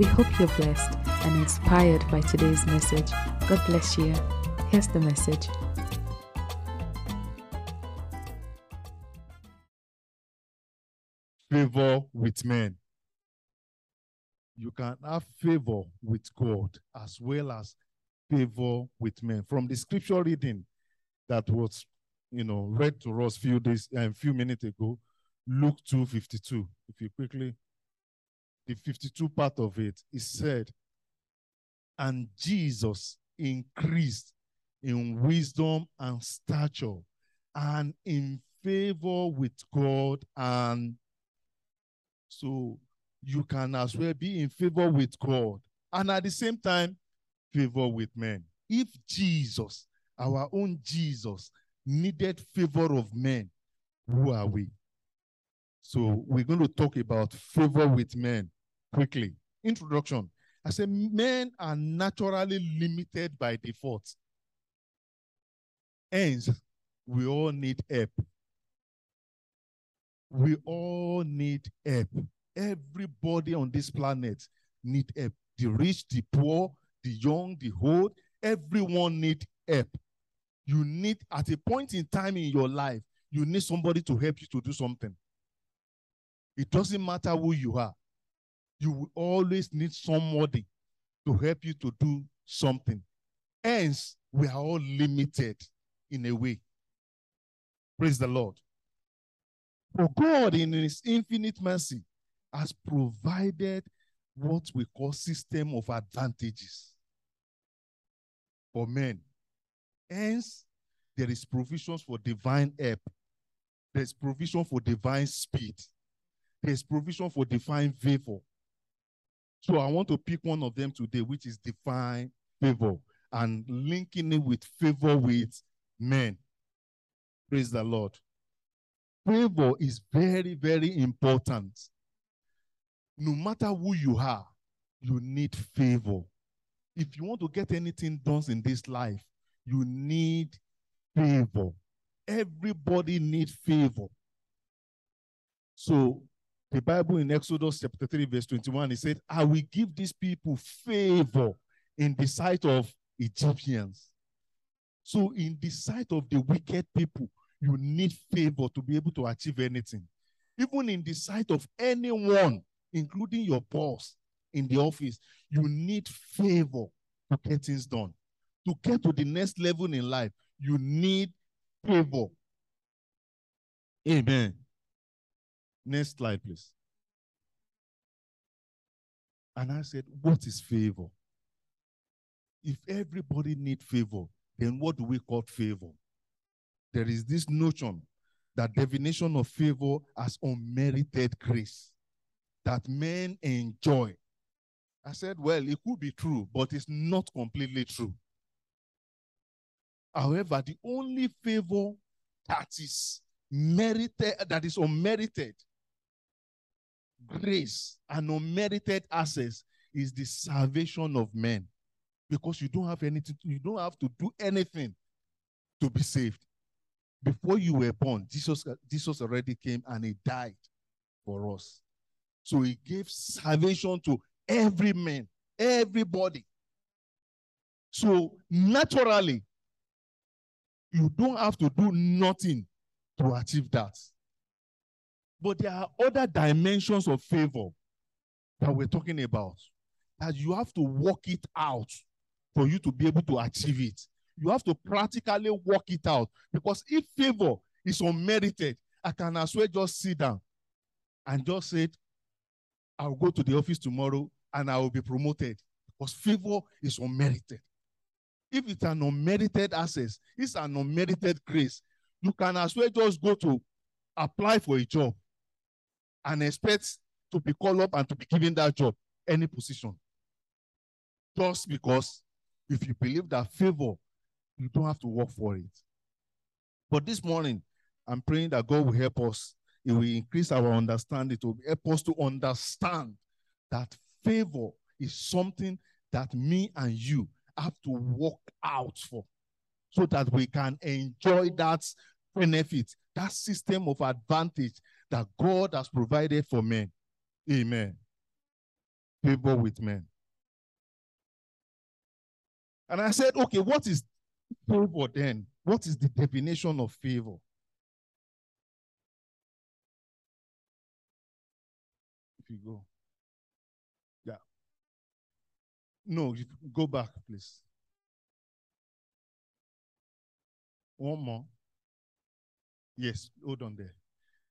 We hope you're blessed and inspired by today's message. God bless you. Here's the message. Favor with men. You can have favor with God as well as favor with men. From the scripture reading that was, you know, read to us few days a um, few minutes ago, Luke 2:52. If you quickly, the 52 part of it, it said, and Jesus increased in wisdom and stature and in favor with God. And so you can as well be in favor with God and at the same time, favor with men. If Jesus, our own Jesus, needed favor of men, who are we? So we're going to talk about favor with men quickly. Introduction. I say men are naturally limited by default. Hence, we all need help. We all need help. Everybody on this planet need help. The rich, the poor, the young, the old, everyone need help. You need, at a point in time in your life, you need somebody to help you to do something. It doesn't matter who you are you will always need somebody to help you to do something. Hence, we are all limited in a way. Praise the Lord. For God, in His infinite mercy, has provided what we call system of advantages for men. Hence, there is provisions for divine help. There's provision for divine speed. There's provision for divine favor. So I want to pick one of them today, which is divine favor and linking it with favor with men. Praise the Lord. Favor is very, very important. No matter who you are, you need favor. If you want to get anything done in this life, you need favor. Everybody needs favor. So the Bible in Exodus chapter 3, verse 21, it said, I will give these people favor in the sight of Egyptians. So, in the sight of the wicked people, you need favor to be able to achieve anything. Even in the sight of anyone, including your boss in the office, you need favor to get things done. To get to the next level in life, you need favor. Amen. Next slide, please. And I said, What is favor? If everybody need favor, then what do we call favor? There is this notion that definition of favor as unmerited grace that men enjoy. I said, well, it could be true, but it's not completely true. However, the only favor that is merited, that is unmerited, grace and unmerited access is the salvation of men. Because you don't have anything, you don't have to do anything to be saved. Before you were born, Jesus, Jesus already came and he died for us. So he gave salvation to every man, everybody. So naturally, you don't have to do nothing to achieve that. But there are other dimensions of favor that we're talking about that you have to work it out for you to be able to achieve it. You have to practically work it out because if favor is unmerited, I can as well just sit down and just say, I'll go to the office tomorrow and I will be promoted because favor is unmerited. If it's an unmerited access, it's an unmerited grace, you can as well just go to apply for a job and expect to be called up and to be given that job, any position. Just because If you believe that favor, you don't have to work for it. But this morning, I'm praying that God will help us. It will increase our understanding to help us to understand that favor is something that me and you have to work out for so that we can enjoy that benefit, that system of advantage that God has provided for men. Amen. Favor with men. And I said, okay, what is favor then? What is the definition of favor? If you go. Yeah. No, go back, please. One more. Yes, hold on there.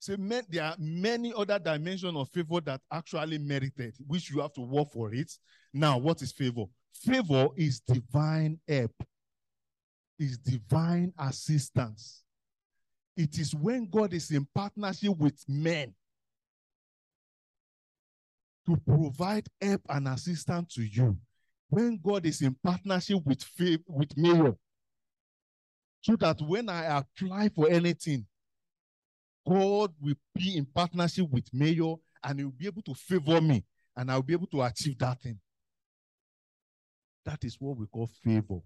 So there are many other dimensions of favor that actually merited, which you have to work for it. Now, what is favor? Favor is divine help, is divine assistance. It is when God is in partnership with men to provide help and assistance to you. When God is in partnership with faith, with mayor, so that when I apply for anything, God will be in partnership with mayor and he will be able to favor me and I'll be able to achieve that thing. That is what we call favor.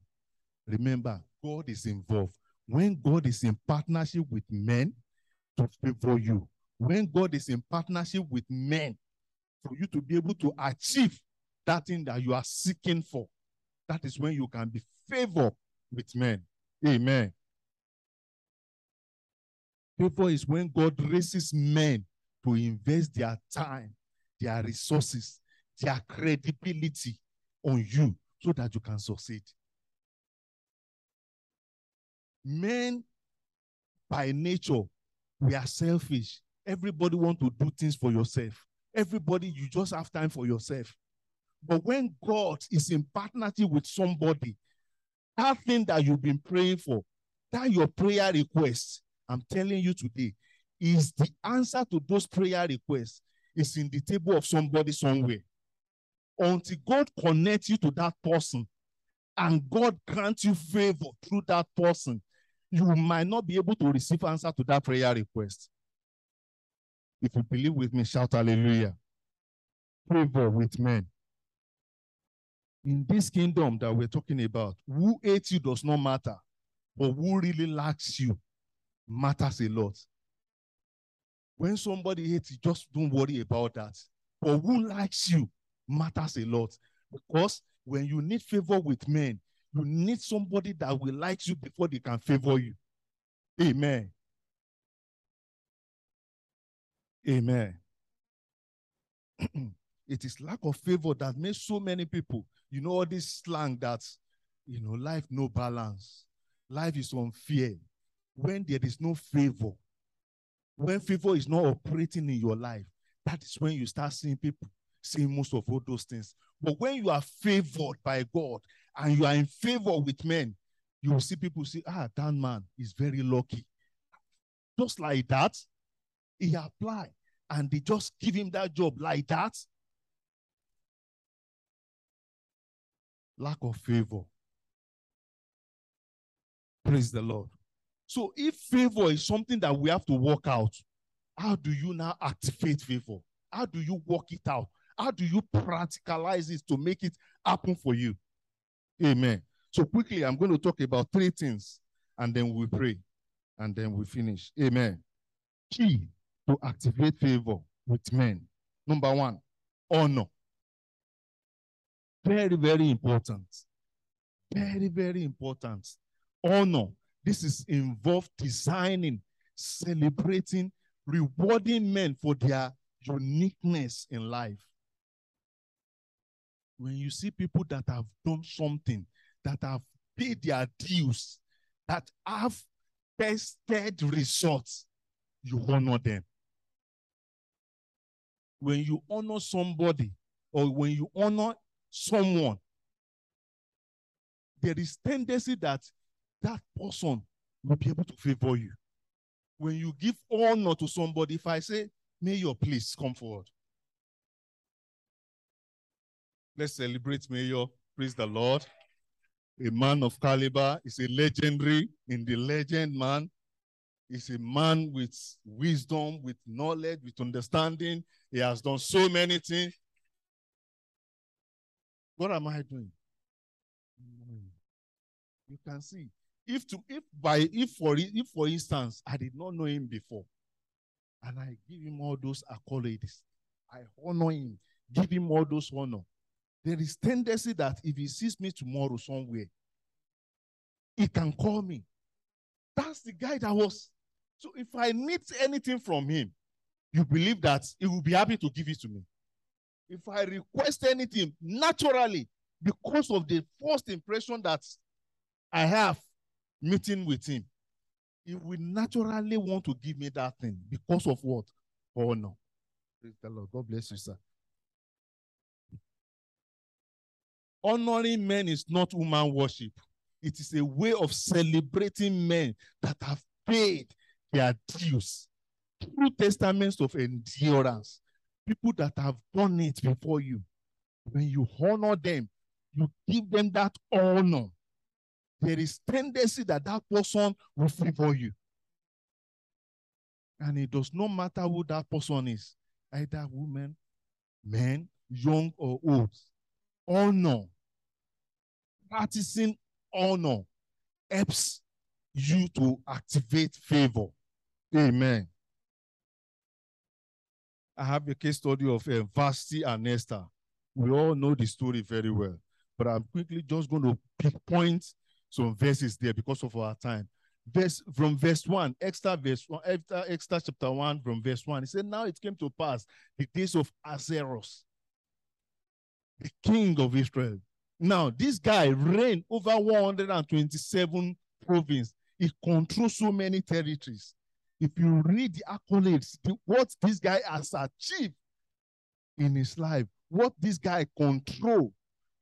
Remember, God is involved. When God is in partnership with men to favor you, when God is in partnership with men for you to be able to achieve that thing that you are seeking for, that is when you can be favored with men. Amen. Favor is when God raises men to invest their time, their resources, their credibility on you so that you can succeed. Men, by nature, we are selfish. Everybody want to do things for yourself. Everybody, you just have time for yourself. But when God is in partnership with somebody, that thing that you've been praying for, that your prayer request, I'm telling you today, is the answer to those prayer requests is in the table of somebody somewhere until God connects you to that person and God grants you favor through that person, you might not be able to receive answer to that prayer request. If you believe with me, shout hallelujah. Favor with men. In this kingdom that we're talking about, who hates you does not matter, but who really likes you matters a lot. When somebody hates you, just don't worry about that. But who likes you matters a lot because when you need favor with men, you need somebody that will like you before they can favor you. Amen. Amen. it is lack of favor that makes so many people, you know, all this slang that, you know, life no balance, life is unfair. When there is no favor, when favor is not operating in your life, that is when you start seeing people seeing most of all those things. But when you are favored by God and you are in favor with men, you will see people say, ah, that man is very lucky. Just like that, he applied and they just give him that job like that. Lack of favor. Praise the Lord. So if favor is something that we have to work out, how do you now activate favor? How do you work it out? How do you practicalize it to make it happen for you? Amen. So quickly, I'm going to talk about three things and then we pray and then we finish. Amen. Key to activate favor with men. Number one, honor. Very, very important. Very, very important. Honor. This is involved designing, celebrating, rewarding men for their uniqueness in life when you see people that have done something, that have paid their dues, that have tested results, you honor them. When you honor somebody or when you honor someone, there is tendency that that person will be able to favor you. When you give honor to somebody, if I say, may your please come forward. Let's celebrate Mayor. Praise the Lord. a man of caliber. He's a legendary in the legend man. He's a man with wisdom, with knowledge, with understanding. He has done so many things. What am I doing? Hmm. You can see. If to if by if for if for instance I did not know him before, and I give him all those accolades, I honor him, give him all those honor. There is tendency that if he sees me tomorrow somewhere, he can call me. That's the guy that was. So if I need anything from him, you believe that he will be happy to give it to me. If I request anything naturally, because of the first impression that I have meeting with him, he will naturally want to give me that thing because of what? Honor. Praise the Lord. God bless you, sir. Honoring men is not human worship. It is a way of celebrating men that have paid their dues. True testaments of endurance. People that have done it before you. When you honor them, you give them that honor. There is tendency that that person will favor you. And it does not matter who that person is, either woman, men, young or old. Honor, practicing honor helps you to activate favor. Amen. I have a case study of uh, Vashti and Esther. We all know the story very well, but I'm quickly just going to pick points, some verses there because of our time. Verse from verse one, Esther verse one, Esther, chapter one, from verse one. He said, Now it came to pass the days of Ahasuerus, the king of Israel, now, this guy reigned over 127 provinces. He controls so many territories. If you read the accolades, the, what this guy has achieved in his life, what this guy control,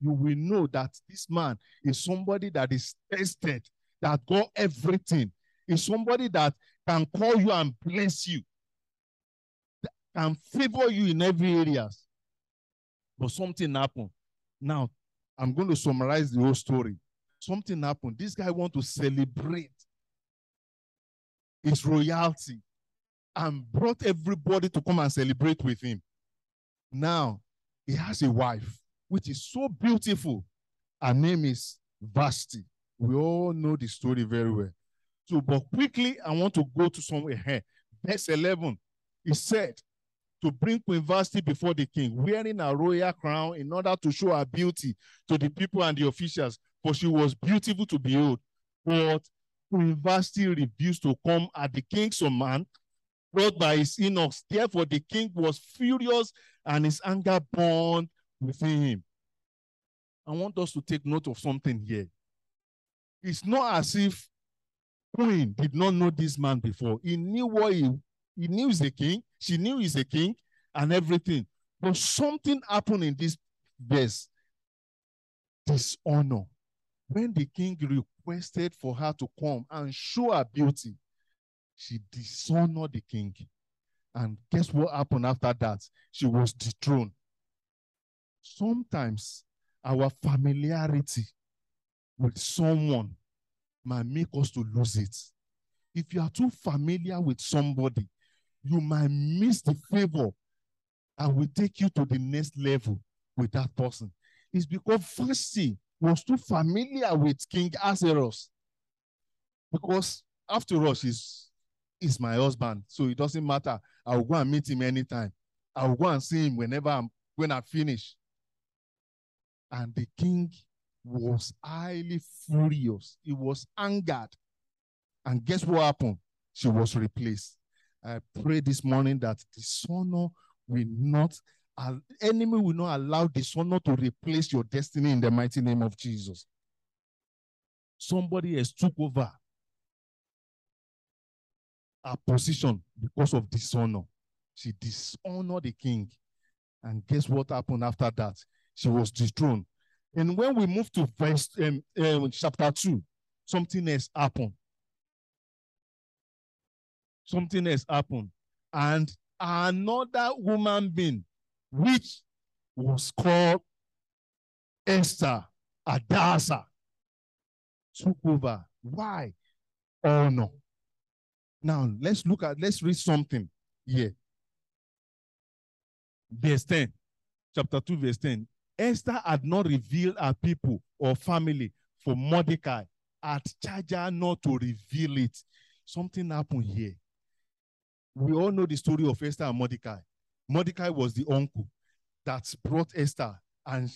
you will know that this man is somebody that is tested, that got everything. Is somebody that can call you and bless you, can favor you in every areas. But something happened. Now, I'm going to summarize the whole story. Something happened. This guy want to celebrate his royalty and brought everybody to come and celebrate with him. Now, he has a wife, which is so beautiful. Her name is Vashti. We all know the story very well. So, but quickly, I want to go to somewhere here. Verse 11, he said, to bring Queen Vashti before the king, wearing a royal crown in order to show her beauty to the people and the officials, for she was beautiful to behold. But Queen Vashti refused to come at the king's command, brought by his eunuchs. Therefore, the king was furious and his anger burned within him. I want us to take note of something here. It's not as if Queen did not know this man before. He knew what he he knew he's a king. She knew he's a king and everything. But something happened in this verse. Dishonor. When the king requested for her to come and show her beauty, she dishonored the king. And guess what happened after that? She was dethroned. Sometimes our familiarity with someone might make us to lose it. If you are too familiar with somebody, you might miss the favor and will take you to the next level with that person. It's because Vashti was too familiar with King Ahasuerus. Because after all, he's, he's my husband. So it doesn't matter. I will go and meet him anytime. I will go and see him whenever I'm when I finish. And the king was highly furious. He was angered. And guess what happened? She was replaced. I pray this morning that dishonor will not, enemy will not allow dishonor to replace your destiny in the mighty name of Jesus. Somebody has took over a position because of dishonor. She dishonored the king. And guess what happened after that? She was dethroned. And when we move to verse um, um, chapter 2, something else happened something has happened. And another woman being, which was called Esther Hadassah, took over. Why? Oh no. Now let's look at let's read something here. Verse 10, chapter 2, verse 10. Esther had not revealed her people or family for Mordecai, had charged her not to reveal it. Something happened here. We all know the story of Esther and Mordecai. Mordecai was the uncle that brought Esther and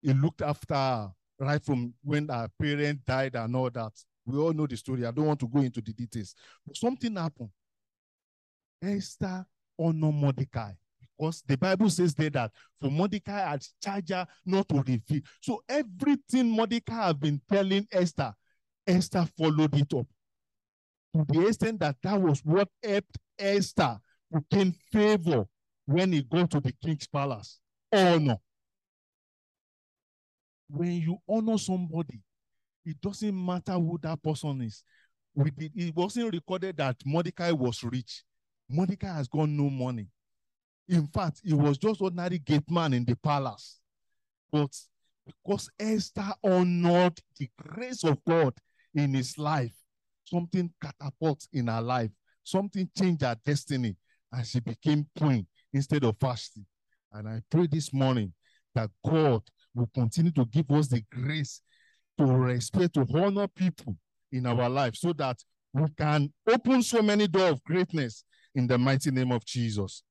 he looked after her right from when her parent died and all that. We all know the story. I don't want to go into the details. But something happened. Esther honored Mordecai because the Bible says there that for Mordecai had charged her not to reveal. So everything Mordecai had been telling Esther, Esther followed it up. To the extent that that was what helped Esther to gain favor when he got to the king's palace. Honor. When you honor somebody, it doesn't matter who that person is. it wasn't recorded that Mordecai was rich. Mordecai has got no money. In fact, he was just ordinary gate man in the palace. But because Esther honored the grace of God in his life, something catapult in her life, something changed her destiny, and she became queen instead of Vashti. And I pray this morning that God will continue to give us the grace to respect, to honor people in our life so that we can open so many doors of greatness in the mighty name of Jesus.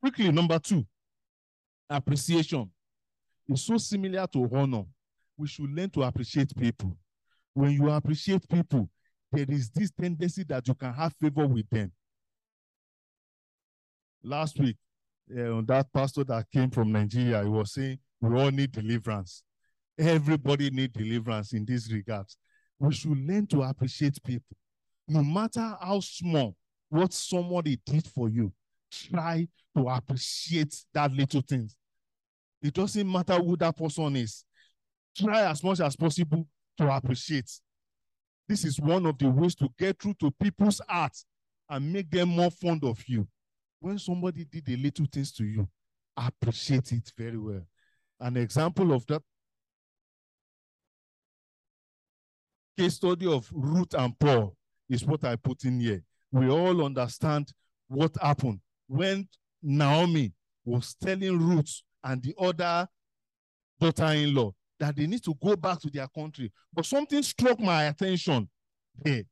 Quickly, number two, appreciation is so similar to honor. We should learn to appreciate people. When you appreciate people, there is this tendency that you can have favor with them. Last week, uh, that pastor that came from Nigeria, he was saying we all need deliverance. Everybody need deliverance in this regard. We should learn to appreciate people, no matter how small what somebody did for you. Try to appreciate that little things. It doesn't matter who that person is. Try as much as possible to appreciate. This is one of the ways to get through to people's hearts and make them more fond of you. When somebody did the little things to you, appreciate it very well. An example of that case study of Ruth and Paul is what I put in here. We all understand what happened when Naomi was telling Ruth and the other daughter-in-law that they need to go back to their country. But something struck my attention there.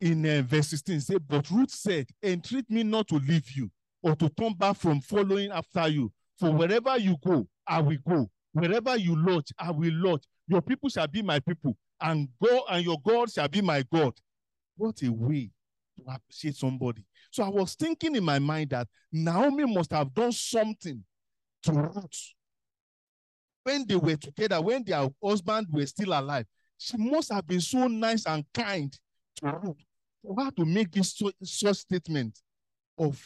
In uh, verse 16, say, but Ruth said, entreat me not to leave you or to turn back from following after you. For wherever you go, I will go. Wherever you lodge, I will lodge. Your people shall be my people, and go and your God shall be my God. What a way to appreciate somebody. So I was thinking in my mind that Naomi must have done something to Ruth when they were together, when their husband were still alive. She must have been so nice and kind to Ruth for her to make this such statement of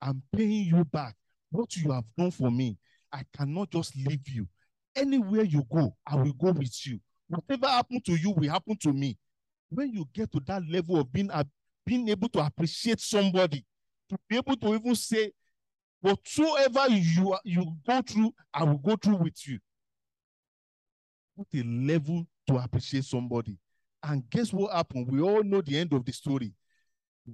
I'm paying you back what you have done for me. I cannot just leave you. Anywhere you go, I will go with you. Whatever happened to you will happen to me. When you get to that level of being, being able to appreciate somebody, to be able to even say, whatsoever you, you go through, I will go through with you. What a level to appreciate somebody. And guess what happened? We all know the end of the story.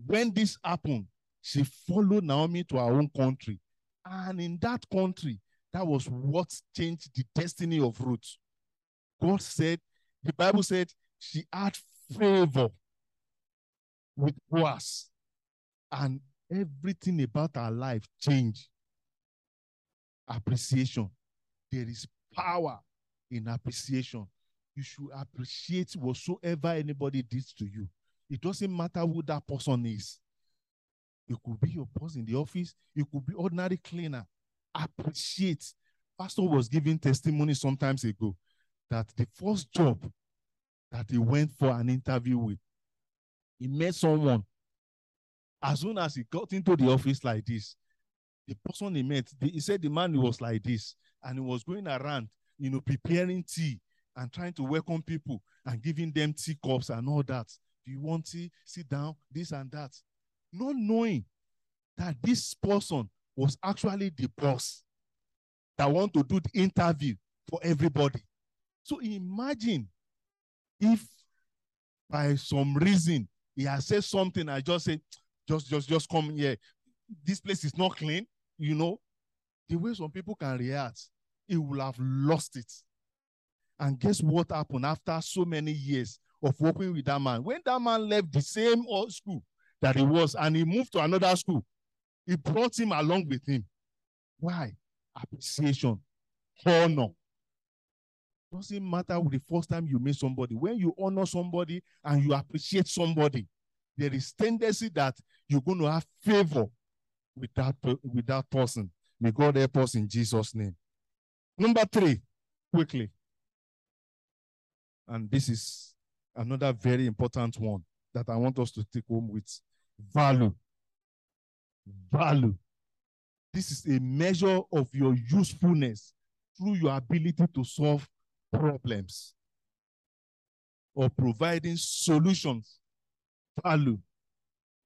When this happened, she followed Naomi to her own country. And in that country, that was what changed the destiny of Ruth. God said, the Bible said she had favor with Boaz. And everything about our life changed. Appreciation. There is power in appreciation. You should appreciate whatsoever anybody did to you. It doesn't matter who that person is. It could be your boss in the office, it could be ordinary cleaner. Appreciate. Pastor was giving testimony sometimes ago that the first job that he went for an interview with, he met someone. As soon as he got into the office like this, the person he met, he said the man was like this, and he was going around, you know, preparing tea and trying to welcome people and giving them tea cups and all that. Do you want tea? Sit down, this and that. Not knowing that this person was actually the boss that want to do the interview for everybody. So imagine If by some reason he has said something, I just say, just, just, just come here. This place is not clean, you know. The way some people can react, he will have lost it. And guess what happened after so many years of working with that man? When that man left the same old school that he was and he moved to another school, he brought him along with him. Why? Appreciation, honor. Doesn't matter the first time you meet somebody. When you honor somebody and you appreciate somebody, there is tendency that you're going to have favor with that, with that person. May God help us in Jesus' name. Number three, quickly. And this is another very important one that I want us to take home with value. Value. This is a measure of your usefulness through your ability to solve problems or providing solutions. Value.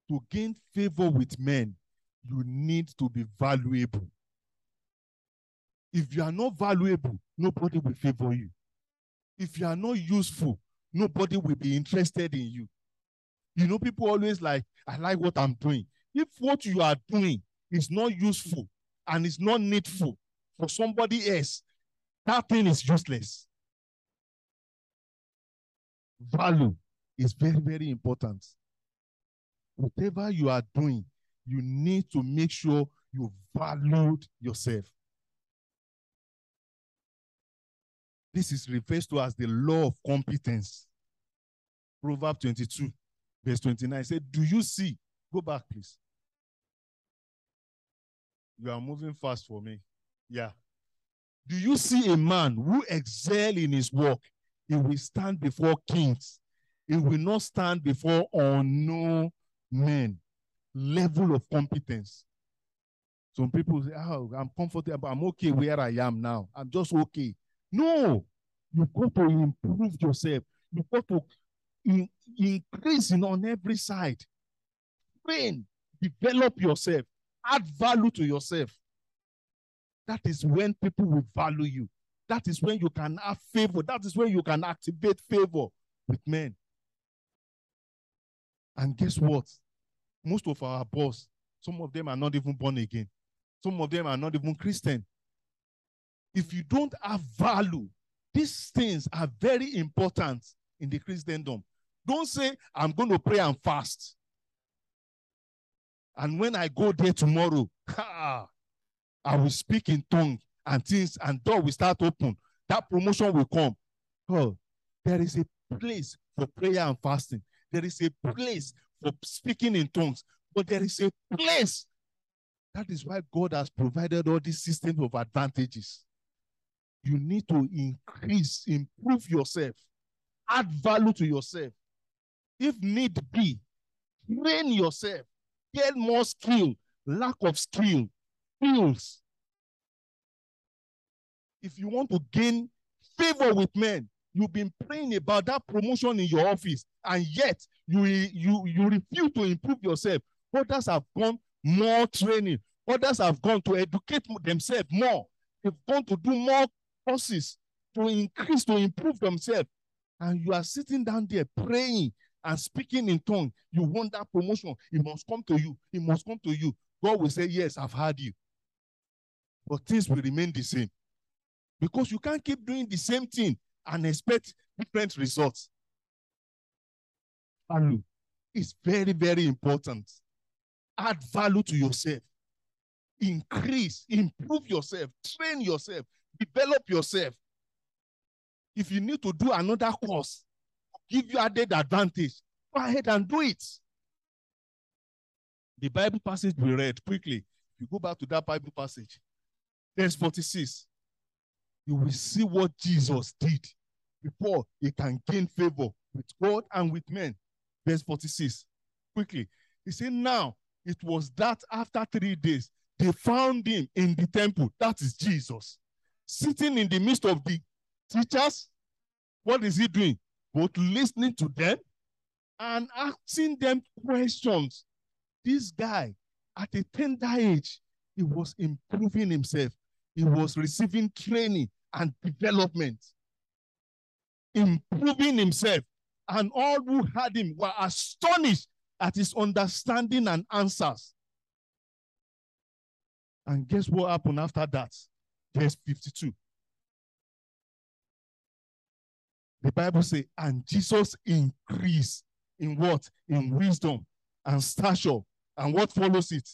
To gain favor with men, you need to be valuable. If you are not valuable, nobody will favor you. If you are not useful, nobody will be interested in you. You know, people always like, I like what I'm doing. If what you are doing is not useful and is not needful for somebody else, that thing is useless. Value is very, very important. Whatever you are doing, you need to make sure you valued yourself. This is referred to as the law of competence. Proverbs 22, verse 29 said, Do you see? Go back, please. You are moving fast for me. Yeah. Do you see a man who excel in his work? He will stand before kings. He will not stand before unknown men. Level of competence. Some people say, Oh, I'm comfortable. I'm okay where I am now. I'm just okay. No, you've got to improve yourself. You've got to in, increase in on every side. Train, develop yourself, add value to yourself. That is when people will value you. That is when you can have favor. That is when you can activate favor with men. And guess what? Most of our boss, some of them are not even born again. Some of them are not even Christian if you don't have value, these things are very important in the Christendom. Don't say, I'm going to pray and fast. And when I go there tomorrow, I will speak in tongue and things, and door will start open. That promotion will come. Oh, there is a place for prayer and fasting. There is a place for speaking in tongues. But there is a place. That is why God has provided all these systems of advantages you need to increase, improve yourself, add value to yourself. If need be, train yourself, get more skill, lack of skill, skills. If you want to gain favor with men, you've been praying about that promotion in your office, and yet you, you, you refuse to improve yourself. Others have gone more training, others have gone to educate themselves more. They've gone to do more courses to increase, to improve themselves. And you are sitting down there praying and speaking in tongue. You want that promotion. It must come to you. It must come to you. God will say, Yes, I've heard you. But things will remain the same. Because you can't keep doing the same thing and expect different results. Value is very, very important. Add value to yourself. Increase, improve yourself, train yourself, develop yourself. If you need to do another course, give you added advantage, go ahead and do it. The Bible passage we read quickly. If you go back to that Bible passage, verse 46, you will see what Jesus did before he can gain favor with God and with men. Verse 46, quickly. He said, Now it was that after three days, they found him in the temple. That is Jesus sitting in the midst of the teachers. What is he doing? Both listening to them and asking them questions. This guy, at a tender age, he was improving himself. He was receiving training and development. improving himself. And all who heard him were astonished at his understanding and answers. And guess what happened after that? Verse 52. The Bible says, and Jesus increased in what? In wisdom and stature. And what follows it?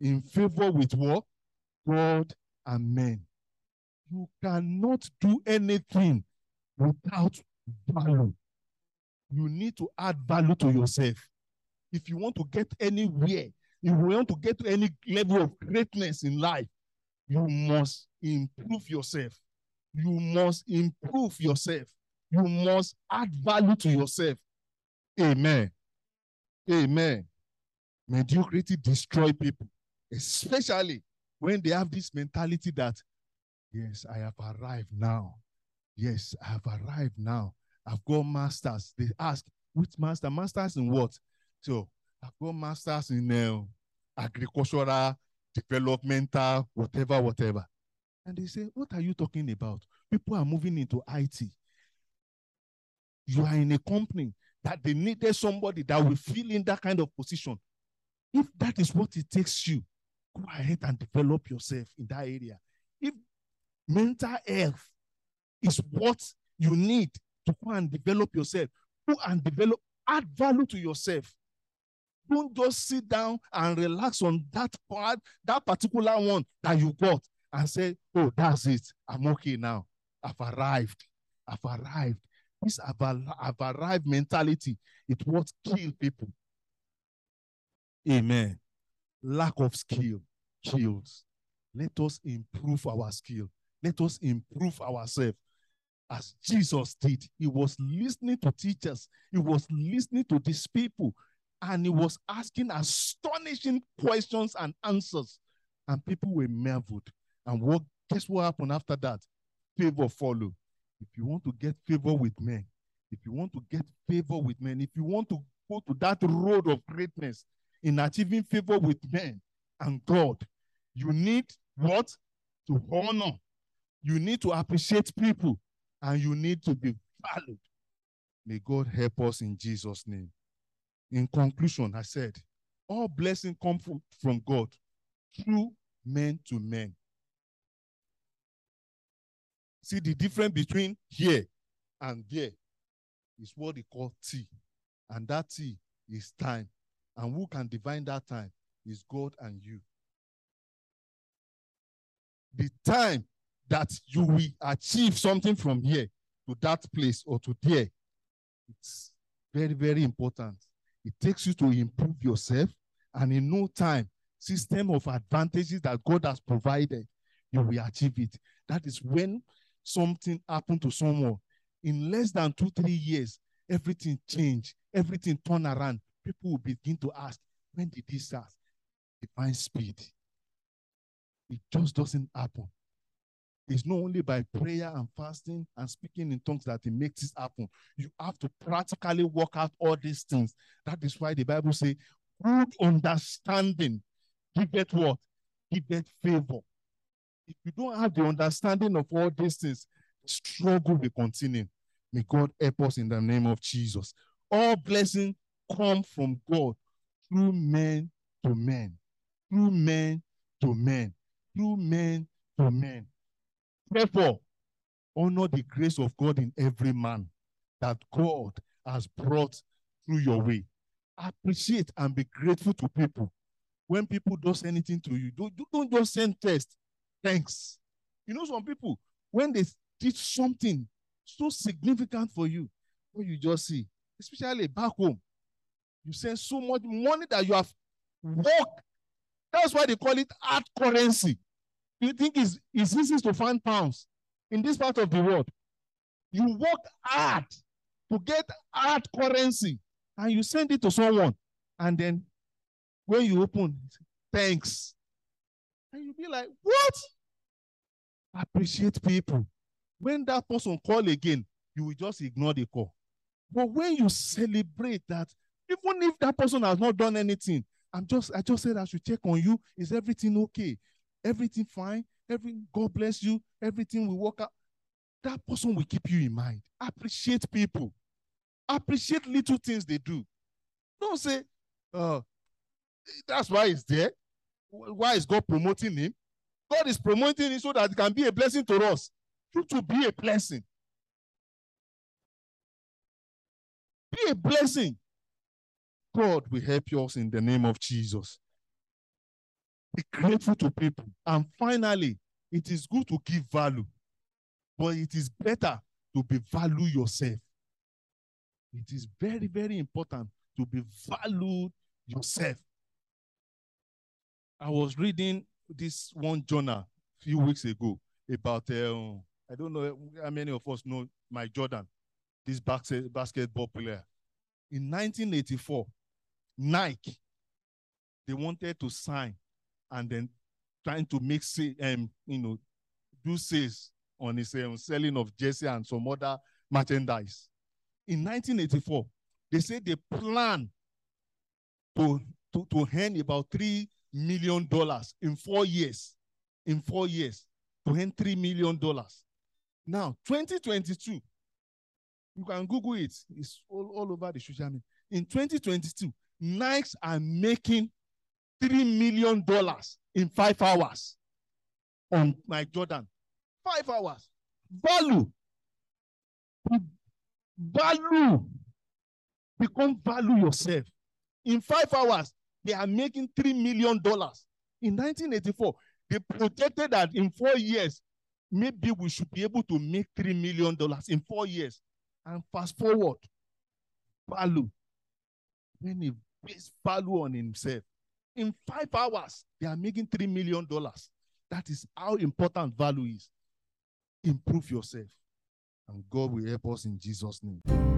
In favor with what? God and men. You cannot do anything without value. You need to add value to yourself. If you want to get anywhere, if you want to get to any level of greatness in life, you must improve yourself. You must improve yourself. You must add value to yourself. Amen. Amen. Mediocrity destroy people, especially when they have this mentality that, yes, I have arrived now. Yes, I have arrived now. I've got masters. They ask, which master? Masters in what? So I've got masters in uh, agricultural, developmental, whatever, whatever. And they say, What are you talking about? People are moving into IT. You are in a company that they needed somebody that will fill in that kind of position. If that is what it takes you, go ahead and develop yourself in that area. If mental health is what you need to go and develop yourself, go and develop, add value to yourself. Don't just sit down and relax on that part, that particular one that you got and say, oh, that's it. I'm okay now. I've arrived. I've arrived. This I've, I've arrived mentality, it what kill people. Amen. Lack of skill kills. Let us improve our skill. Let us improve ourselves. As Jesus did, he was listening to teachers, he was listening to these people, and he was asking astonishing questions and answers. And people were marveled. And what guess what happened after that? Favor followed. If you want to get favor with men, if you want to get favor with men, if you want to go to that road of greatness in achieving favor with men and God, you need what? To honor. You need to appreciate people and you need to be valued. May God help us in Jesus' name. In conclusion, I said, all blessings come from, from God through men to men. See the difference between here and there is what they call T. And that T is time. And who can divine that time is God and you. The time that you will achieve something from here to that place or to there, it's very, very important. It takes you to improve yourself, and in no time, system of advantages that God has provided, you will achieve it. That is when something happened to someone. In less than two, three years, everything changed, everything turned around. People will begin to ask, when did this start? Divine speed. It just doesn't happen. It's not only by prayer and fasting and speaking in tongues that it makes this happen. You have to practically work out all these things. That is why the Bible says, good understanding giveth what? Giveth favor. If you don't have the understanding of all these things, struggle will continue. May God help us in the name of Jesus. All blessings come from God through men to men, through men to men, through men to hmm. men. Therefore, honor the grace of God in every man that God has brought through your way. Appreciate and be grateful to people. When people do anything to you, don't, don't just send text. Thanks. You know, some people, when they did something so significant for you, what you just see, especially back home, you send so much money that you have worked. That's why they call it hard currency. You think it's, it's easy to find pounds in this part of the world? You work hard to get hard currency and you send it to someone. And then when you open, thanks. And you'll be like, what? Appreciate people. When that person call again, you will just ignore the call. But when you celebrate that, even if that person has not done anything, I'm just I just said I should check on you. Is everything okay? Everything fine? Every God bless you. Everything will work out. that person will keep you in mind. Appreciate people. Appreciate little things they do. Don't say, uh, that's why he's there. Why is God promoting him? God is promoting him so that it can be a blessing to us. You to be a blessing. Be a blessing. God will help you us in the name of Jesus. Be grateful to people. And finally, it is good to give value, but it is better to be value yourself. It is very, very important to be valued yourself. I was reading this one journal a few weeks ago about um, I don't know how many of us know Mike Jordan, this basket, basketball player. In 1984, Nike, they wanted to sign and then trying to make say, um, you know, do sales on his um, selling of jersey and some other merchandise. In 1984, they said they plan to, to, to earn about three million dollars in four years. In four years, to earn three million dollars. Now, 2022, you can Google it. It's all, all over the social media. In 2022, Nikes are making three million dollars in five hours on Mike Jordan. Five hours. Value. Value. Become value yourself. In five hours, they are making three million dollars. In 1984, they projected that in four years, maybe we should be able to make three million dollars in four years. And fast forward, value. When he pays value on himself, in five hours, they are making three million dollars. That is how important value is. Improve yourself, and God will help us in Jesus' name.